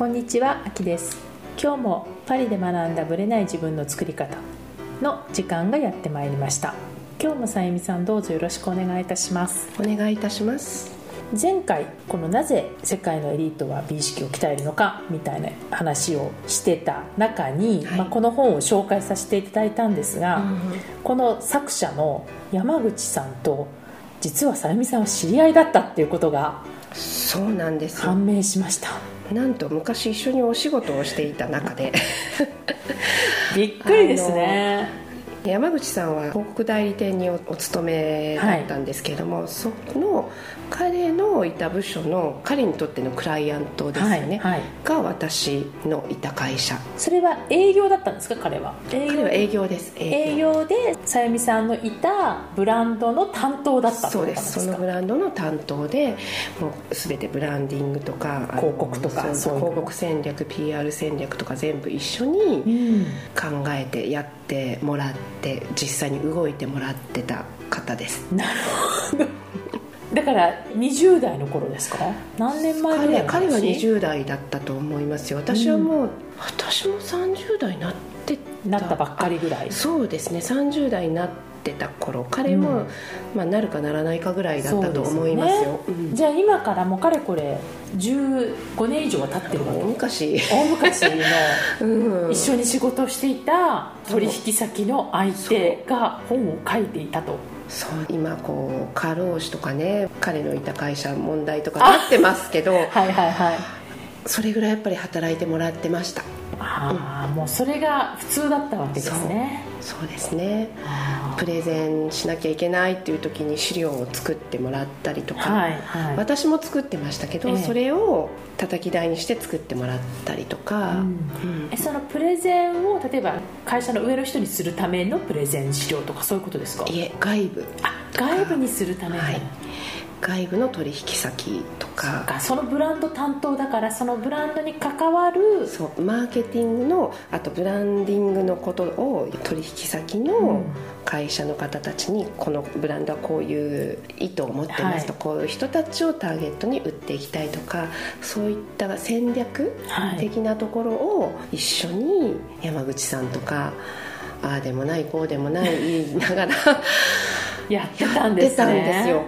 こんにちは、あきです。今日もパリで学んだブレない自分の作り方の時間がやってまいりました。今日もさゆみさんどうぞよろしくお願いいたします。お願いいたします。前回このなぜ世界のエリートは美意識を鍛えるのかみたいな話をしてた中に、はい、まあ、この本を紹介させていただいたんですが、うん、この作者の山口さんと実はさゆみさんは知り合いだったっていうことがそうなんです判明しましたなんと昔一緒にお仕事をしていた中で。びっくりですね。山口さんは広告代理店にお勤めだったんですけれども、はい、その彼のいた部署の彼にとってのクライアントですよね、はいはい、が私のいた会社。それは営業だったんですか？彼は。彼は営業です。営業。でさゆみさんのいたブランドの担当だったそうです。そのブランドの担当でもう全てブランディングとか広告とか広告戦略 PR 戦略とか全部一緒に考えてやってもらって実際に動いてもらってた方です。なるほどだから20代の頃ですか？何年前ぐらい彼は20代だったと思いますよ。私はもう、うん、私も30代になってなったばっかりぐらい。そうですね。30代になってた頃。彼も、うん、まあ、なるかならないかぐらいだったと思いますよ、ね。うん、じゃあ今からもうかれこれ15年以上は経ってるわけ大昔。大昔の一緒に仕事をしていた取引先の相手が本を書いていたとそう今こう過労死とかね彼のいた会社問題とかなってますけど。はいはいはい。それぐらいやっぱり働いてもらってました。ああ、うん、もうそれが普通だったわけですね。そう。ですね。プレゼンしなきゃいけないっていう時に資料を作ってもらったりとか、はいはい、私も作ってましたけど、ええ、それを叩き台にして作ってもらったりとか、うん。うん、えそのプレゼンを例えば会社の上の人にするためのプレゼン資料とかそういうことですか？いえ外部。あ外部にするためはい外部の取引先とか。そのブランド担当だからそのブランドに関わるそうマーケティングのあとブランディングのことを取引先の会社の方たちにこのブランドはこういう意図を持ってますと、はい、こういう人たちをターゲットに売っていきたいとかそういった戦略的なところを一緒に山口さんとかああでもないこうでもない言いながら やってたんですよ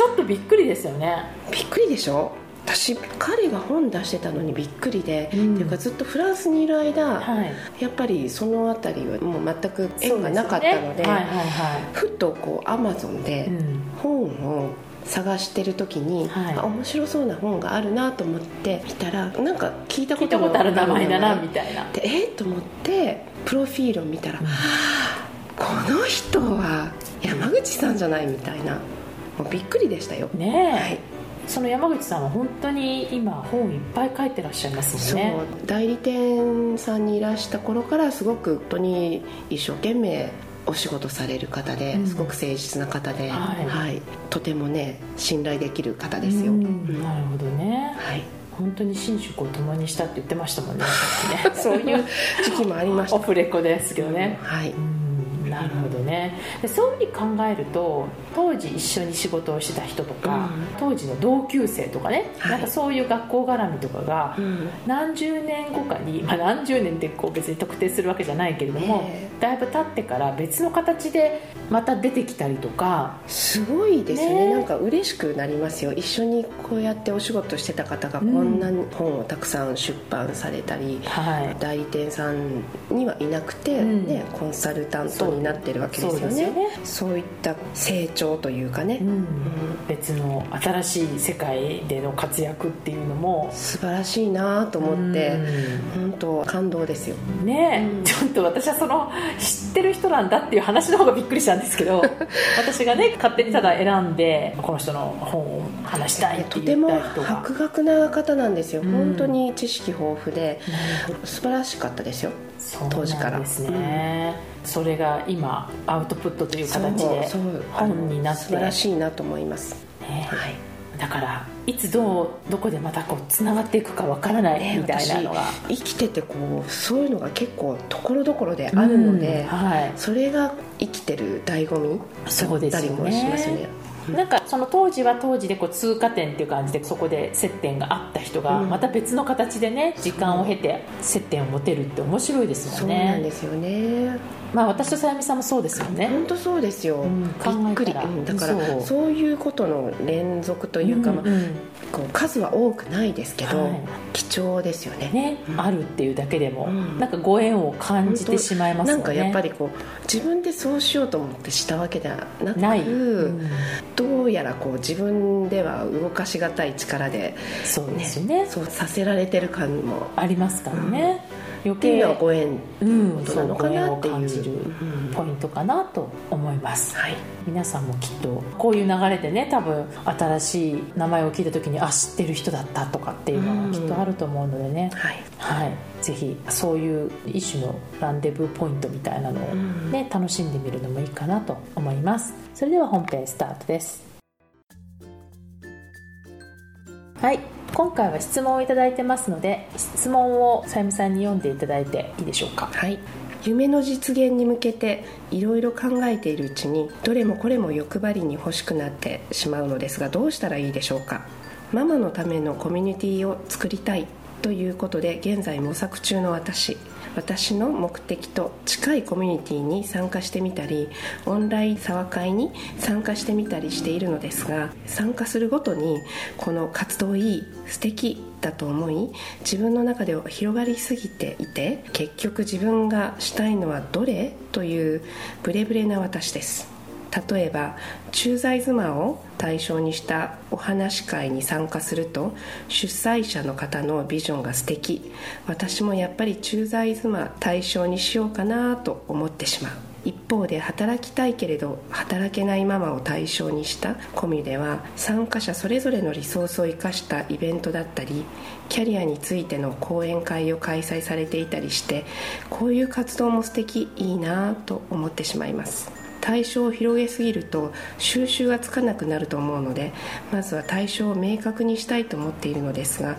ちょっとびっくりですよね。びっくりでしょ？私彼が本出してたのにびっくりで、うん、っていうかずっとフランスにいる間、はい、やっぱりその辺りはもう全く縁がなかったので、ね。はいはいはい、ふとこうアマゾンで本を探してる時に、はい、あ面白そうな本があるなと思って見たらなんか聞いたことある名前だなみたいな。でえ？っ、と思ってプロフィールを見たら、うん、この人は山口さんじゃないみたいなもうびっくりでしたよ。ねはい。その山口さんは本当に今本いっぱい書いてらっしゃいますもんね。そう代理店さんにいらした頃からすごく本当に一生懸命お仕事される方で、うん、すごく誠実な方で、はい、はい、とてもね信頼できる方ですよ、うん、なるほどね。はい。本当に寝食を共にしたって言ってましたもんね。ね。そういう時期もありました。オフレコですけどね、うん、はい、なるほどね。でそういうふうに考えると当時一緒に仕事をしてた人とか、うん、当時の同級生とかね、はい、なんかそういう学校絡みとかが、何十年後かに、まあ、何十年ってこう別に特定するわけじゃないけれども、だいぶ経ってから別の形でまた出てきたりとかすごいですね。ね。なんか嬉しくなりますよ。一緒にこうやってお仕事してた方がこんな本をたくさん出版されたり、うん。はい、代理店さんにはいなくて、ね、コンサルタントになってるわけですよね。そう、ね、いった成長というかね、うん。うん、別の新しい世界での活躍っていうのも素晴らしいなと思って、本当感動ですよ。ね、ちょっと私はその知ってる人なんだっていう話の方がびっくりしたんですけど 私がね勝手にただ選んでこの人の本を話したいって言った人が。とても博学な方なんですよ、本当に知識豊富で素晴らしかったですよ当時からですね、うん、それが今アウトプットという形で本になって。素晴らしいなと思います、ね、はい。だからいつどうどこでまたこうつながっていくかわからないみたいなのが、生きててこうそういうのが結構ところどころであるので、うん。はい、それが生きてる醍醐味だったりもしますねなんかその当時は当時でこう通過点っていう感じでそこで接点があった人がまた別の形でね時間を経て接点を持てるって面白いですよね。そうなんですよねまあ私とさゆみさんもそうですよね。本当そうですよ、うん、考えくり、うん、だからそう。いうことの連続というか、うんうん、こう数は多くないですけど、はい、貴重ですよね。ね、うん、あるっていうだけでも、うん、なんかご縁を感じてしまいますよね。なんかやっぱりこう自分でそうしようと思ってしたわけではなくない、どうやらこう自分では動かしがたい力で、そうですね。そうさせられてる感もありますからね、余計なご縁っていうことなのかなっていう、感じるポイントかなと思います、はい、皆さんもきっとこういう流れでね多分新しい名前を聞いた時にあ知ってる人だったとかっていうのがきっとあると思うのでね、はい、はい、ぜひそういう一種のランデブーポイントみたいなのをね、楽しんでみるのもいいかなと思います。それでは本編スタートです。はい今回は質問を頂いてますので質問をさゆみさんに読んでいただいていいでしょうか。はい。夢の実現に向けていろいろ考えているうちにどれもこれも欲張りに欲しくなってしまうのですがどうしたらいいでしょうか。ママのためのコミュニティを作りたいということで現在模索中の私。私の目的と近いコミュニティに参加してみたりオンライン沢会に参加してみたりしているのですが参加するごとにこの活動いい素敵だと思い自分の中で広がりすぎていて結局自分がしたいのはどれというブレブレな私です。例えば駐在妻を対象にしたお話会に参加すると主催者の方のビジョンが素敵。私もやっぱり駐在妻対象にしようかなと思ってしまう。一方で働きたいけれど働けないママを対象にしたコミュでは参加者それぞれのリソースを生かしたイベントだったりキャリアについての講演会を開催されていたりしてこういう活動も素敵いいなと思ってしまいます。対象を広げすぎると収集がつかなくなると思うのでまずは対象を明確にしたいと思っているのですが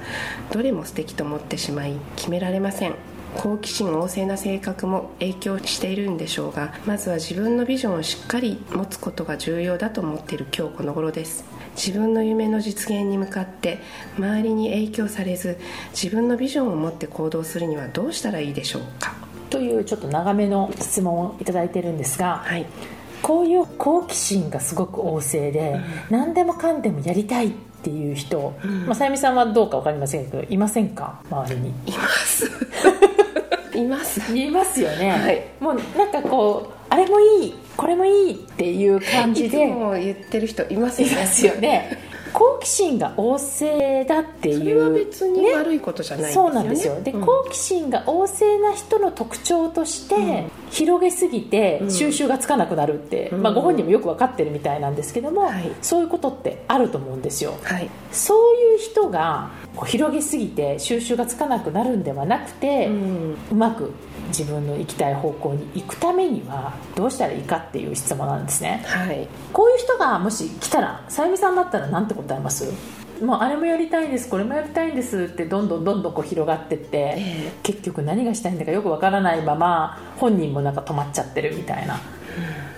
どれも素敵と思ってしまい決められません。好奇心旺盛な性格も影響しているんでしょうがまずは自分のビジョンをしっかり持つことが重要だと思っている今日この頃です。自分の夢の実現に向かって周りに影響されず自分のビジョンを持って行動するにはどうしたらいいでしょうか。というちょっと長めの質問を頂いてるんですが、はい、こういう好奇心がすごく旺盛で、うん、何でもかんでもやりたいっていう人、うん、まあ、さゆみさんはどうか分かりませんけどいませんか？周りに。います。います。いますよね、はい、もうなんかこうあれもいいこれもいいっていう感じで。いつも言ってる人いますよね。いますよね好奇心が旺盛だっていうそれは別に悪いことじゃないですよね、そうなんですよ。で、うん、好奇心が旺盛な人の特徴として、うん、広げすぎて収集がつかなくなるって、うん、まあ、ご本人もよく分かってるみたいなんですけども、そういうことってあると思うんですよ、はい、そういう人がこう広げすぎて収集がつかなくなるんではなくて、うまく自分の行きたい方向に行くためにはどうしたらいいかっていう質問なんですね、はい、こういう人がもし来たらさゆみさんだったら何て答えます？もうあれもやりたいんですこれもやりたいんですってどんどんどんどんこう広がってって、えー、結局何がしたいんだかよくわからないまま本人もなんか止まっちゃってるみたいな、うん、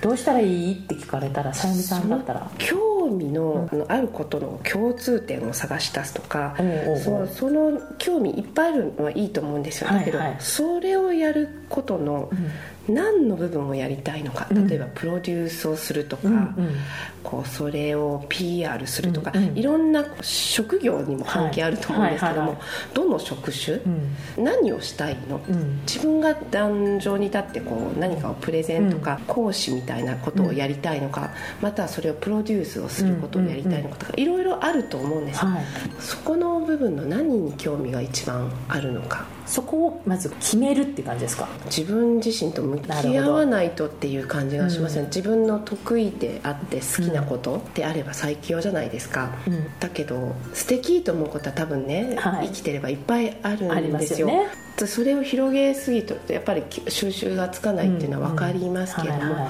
どうしたらいい？って聞かれたらさゆみさんだったら。興味の,、あのあることの共通点を探し出すとか、うん、そその興味いっぱいあるのはいいと思うんですよ、だけど、はいはい、それをやることの、うん何の部分をやりたいのか例えばプロデュースをするとか、うん、こうそれを PR するとか、うんうん、いろんな職業にも関係あると思うんですけども、どの職種、うん、何をしたいの、うん、自分が壇上に立ってこう何かをプレゼンとか、講師みたいなことをやりたいのか、またはそれをプロデュースをすることをやりたいのかとか、いろいろあると思うんです、はい、そこの部分の何に興味が一番あるのかそこをまず決めるって感じですか？自分自身と向き合わないとっていう感じがしますね、うん、自分の得意であって好きなことであれば最強じゃないですか、うん、だけど素敵と思うことは多分ね、はい、生きてればいっぱいあるんですよ。ね。それを広げすぎるとやっぱり収集がつかないっていうのは分かりますけれども、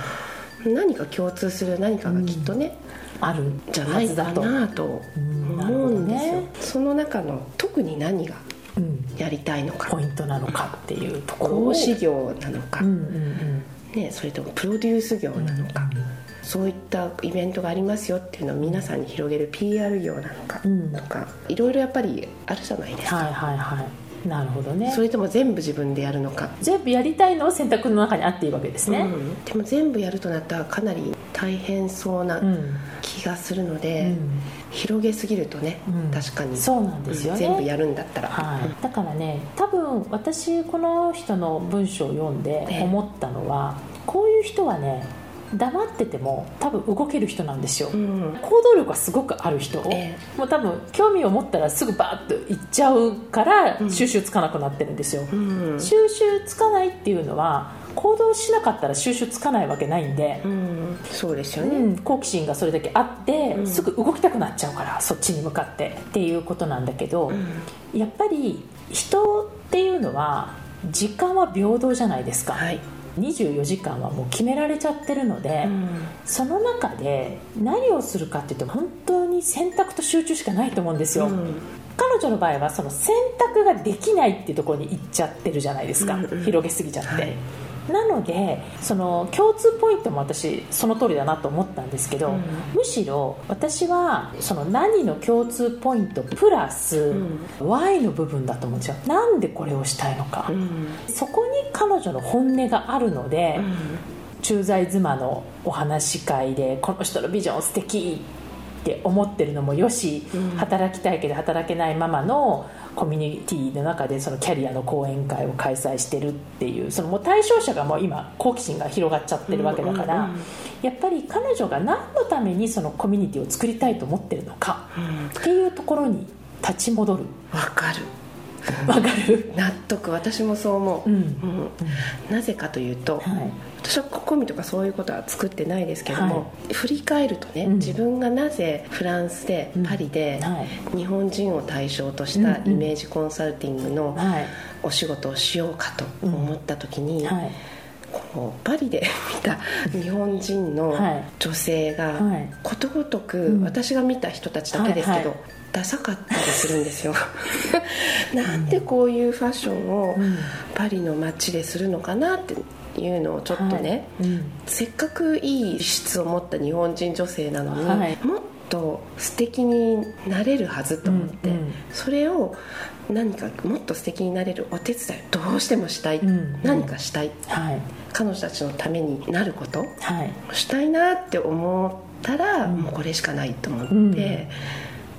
何か共通する何かがきっとね、ある。んじゃないかなと思うんですよ、ね、その中の特に何がやりたいのか、ポイントなのかっていうところ講師業なのか、ね、それともプロデュース業なのか、そういったイベントがありますよっていうのを皆さんに広げる PR 業なのかとか、うん、いろいろやっぱりあるじゃないですか。はいはいはいなるほどね。それとも全部自分でやるのか。全部やりたいのを選択の中にあっていいわけですね、うん、でも全部やるとなったらかなり大変そうな気がするので、うん、広げすぎるとね、うん、確かに。そうなんですよ、ね、全部やるんだったら、はい、だからね多分私この人の文章を読んで思ったのは、こういう人はね黙ってても多分動ける人なんですよ、うん、行動力がすごくある人、えー、もう多分興味を持ったらすぐバーッといっちゃうから収集つかなくなってるんですよ、うん、収集つかないっていうのは行動しなかったら収集つかないわけないんで、うん、そうですよね、うん、好奇心がそれだけあって、すぐ動きたくなっちゃうからそっちに向かってっていうことなんだけど、やっぱり人っていうのは時間は平等じゃないですか、はい24時間はもう決められちゃってるので、うん、その中で何をするかっていうと本当に選択と集中しかないと思うんですよ、うん、彼女の場合はその選択ができないっていうところに行っちゃってるじゃないですか、うんうん、広げすぎちゃって、はいなのでその共通ポイントも私その通りだなと思ったんですけど、うん、むしろ私はその何の共通ポイントプラス、うん、Y の部分だと思うんですよ。なんでこれをしたいのか、うん、そこに彼女の本音があるので、駐在妻のお話し会でこの人のビジョン素敵って思ってるのもよし、働きたいけど働けないママのコミュニティの中でそのキャリアの講演会を開催してるっていうそのもう対象者がもう今好奇心が広がっちゃってるわけだから、やっぱり彼女が何のためにそのコミュニティを作りたいと思ってるのかっていうところに立ち戻る。わかる わかる？納得私もそう思う、うん。うん、なぜかというと、はい、私はココミとかそういうことは作ってないですけども、はい、振り返るとね、うん、自分がなぜフランスでパリで日本人を対象としたイメージコンサルティングのお仕事をしようかと思った時に、はい。こうパリで見た日本人の女性がことごとく私が見た人たちだけですけどダサかったりするんですよ。なんでこういうファッションをパリの街でするのかなっていうのをちょっとね、はい。うん、せっかくいい質を持った日本人女性なのに、はい、もっと素敵になれるはずと思って、うんうん、それを何かもっと素敵になれるお手伝いをどうしてもしたい、うんうん、何かしたい、はい、彼女たちのためになること、はい、したいなって思ったら、もうこれしかないと思って。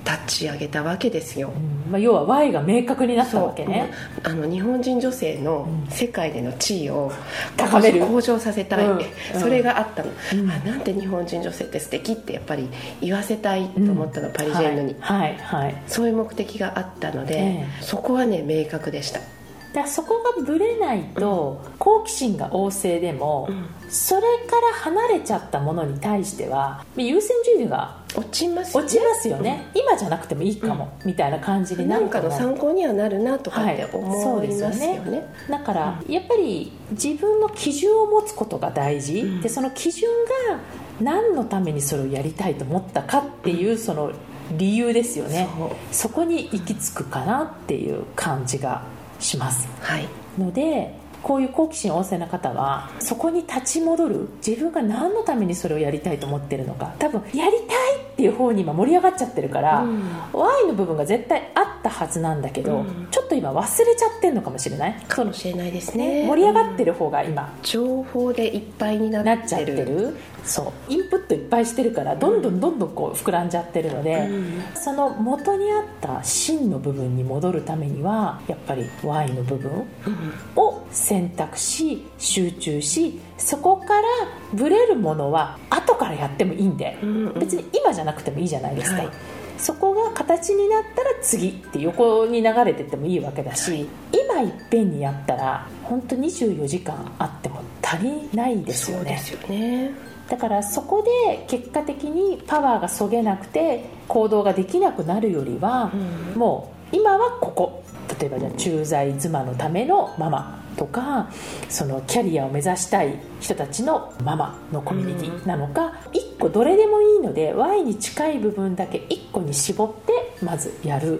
立ち上げたわけですよ、うん、まあ、要は Y が明確になったわけね。あの日本人女性の世界での地位を高める。向上させたい、うん、それがあったの、うん、あなんて日本人女性って素敵ってやっぱり言わせたいと思ったの、パリジェンヌに、はい、はい、そういう目的があったので、えー、そこはね明確でしただそこがぶれないと、好奇心が旺盛でも、それから離れちゃったものに対しては優先順位が落ちます、ね、落ちますよね、うん、今じゃなくてもいいかも、うん、みたいな感じになるかの参考にはなるなとかって思いますよね。はい、よね。だから、やっぱり自分の基準を持つことが大事、うん、でその基準が何のためにそれをやりたいと思ったかっていう、その理由ですよね。そこに行き着くかなっていう感じがします、はい、のでこういう好奇心旺盛な方はそこに立ち戻る自分が何のためにそれをやりたいと思ってるのか。多分やりたいっていう方に今盛り上がっちゃってるから、うん、Y の部分が絶対あったはずなんだけど、うん、ちょっと今忘れちゃってるのかもしれない？かもしれないですね。盛り上がってる方が今、うん、情報でいっぱいになっちゃってる？そう。インプットいっぱいしてるからどんどんどんどんこう膨らんじゃってるので、うん、その元にあった真の部分に戻るためにはやっぱり Y の部分を選択し集中しそこからブレるものは後からやってもいいんで、うんうん、別に今じゃなくてもいいじゃないですか。はい。そこが形になったら次って横に流れてってもいいわけだし今いっぺんにやったら本当24時間あっても足りないですよね。よね。だからそこで結果的にパワーがそげなくて行動ができなくなるよりは、うん、もう今はここ例えばじゃあ駐在妻のためのママとかそのキャリアを目指したい人たちのママのコミュニティなのか、うん、1個どれでもいいので Y に近い部分だけ1個に絞ってまずやる、うん、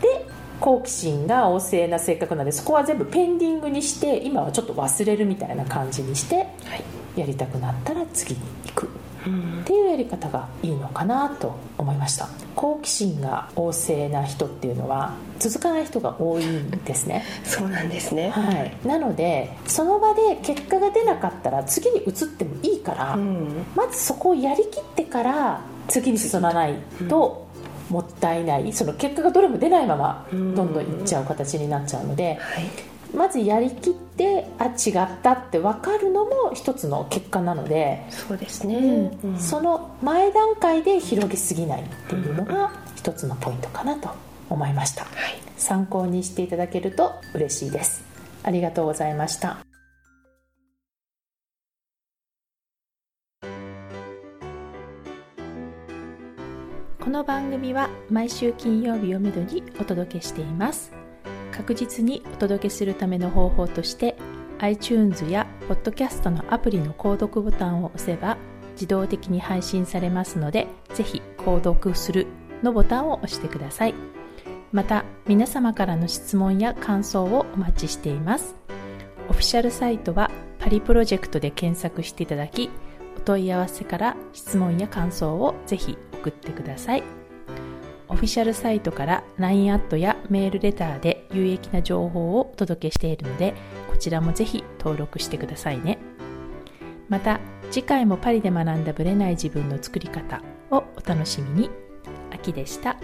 で好奇心が旺盛な性格なのでそこは全部ペンディングにして今はちょっと忘れるみたいな感じにして、はい。やりたくなったら次に行くっていうやり方がいいのかなと思いました。好奇心が旺盛な人っていうのは続かない人が多いんですね。そうなんですね、はい、なのでその場で結果が出なかったら次に移ってもいいから、うん、まずそこをやりきってから次に進まないと、もったいない。その結果がどれも出ないままどんどんいっちゃう形になっちゃうので、はいまずやりきってあ違ったって分かるのも一つの結果なのでそうですね、うん、その前段階で広げすぎないっていうのが一つのポイントかなと思いました、はい、参考にしていただけると嬉しいです。ありがとうございました。この番組は毎週金曜日をめどにお届けしています確実にお届けするための方法として iTunes や Podcast のアプリの購読ボタンを押せば自動的に配信されますのでぜひ購読するのボタンを押してくださいまた皆様からの質問や感想をお待ちしていますオフィシャルサイトはパリプロジェクトで検索していただきお問い合わせから質問や感想をぜひ送ってください。オフィシャルサイトから LINE アットやメールレターで有益な情報をお届けしているのでこちらもぜひ登録してくださいねまた次回もパリで学んだブレない自分の作り方をお楽しみに秋でした。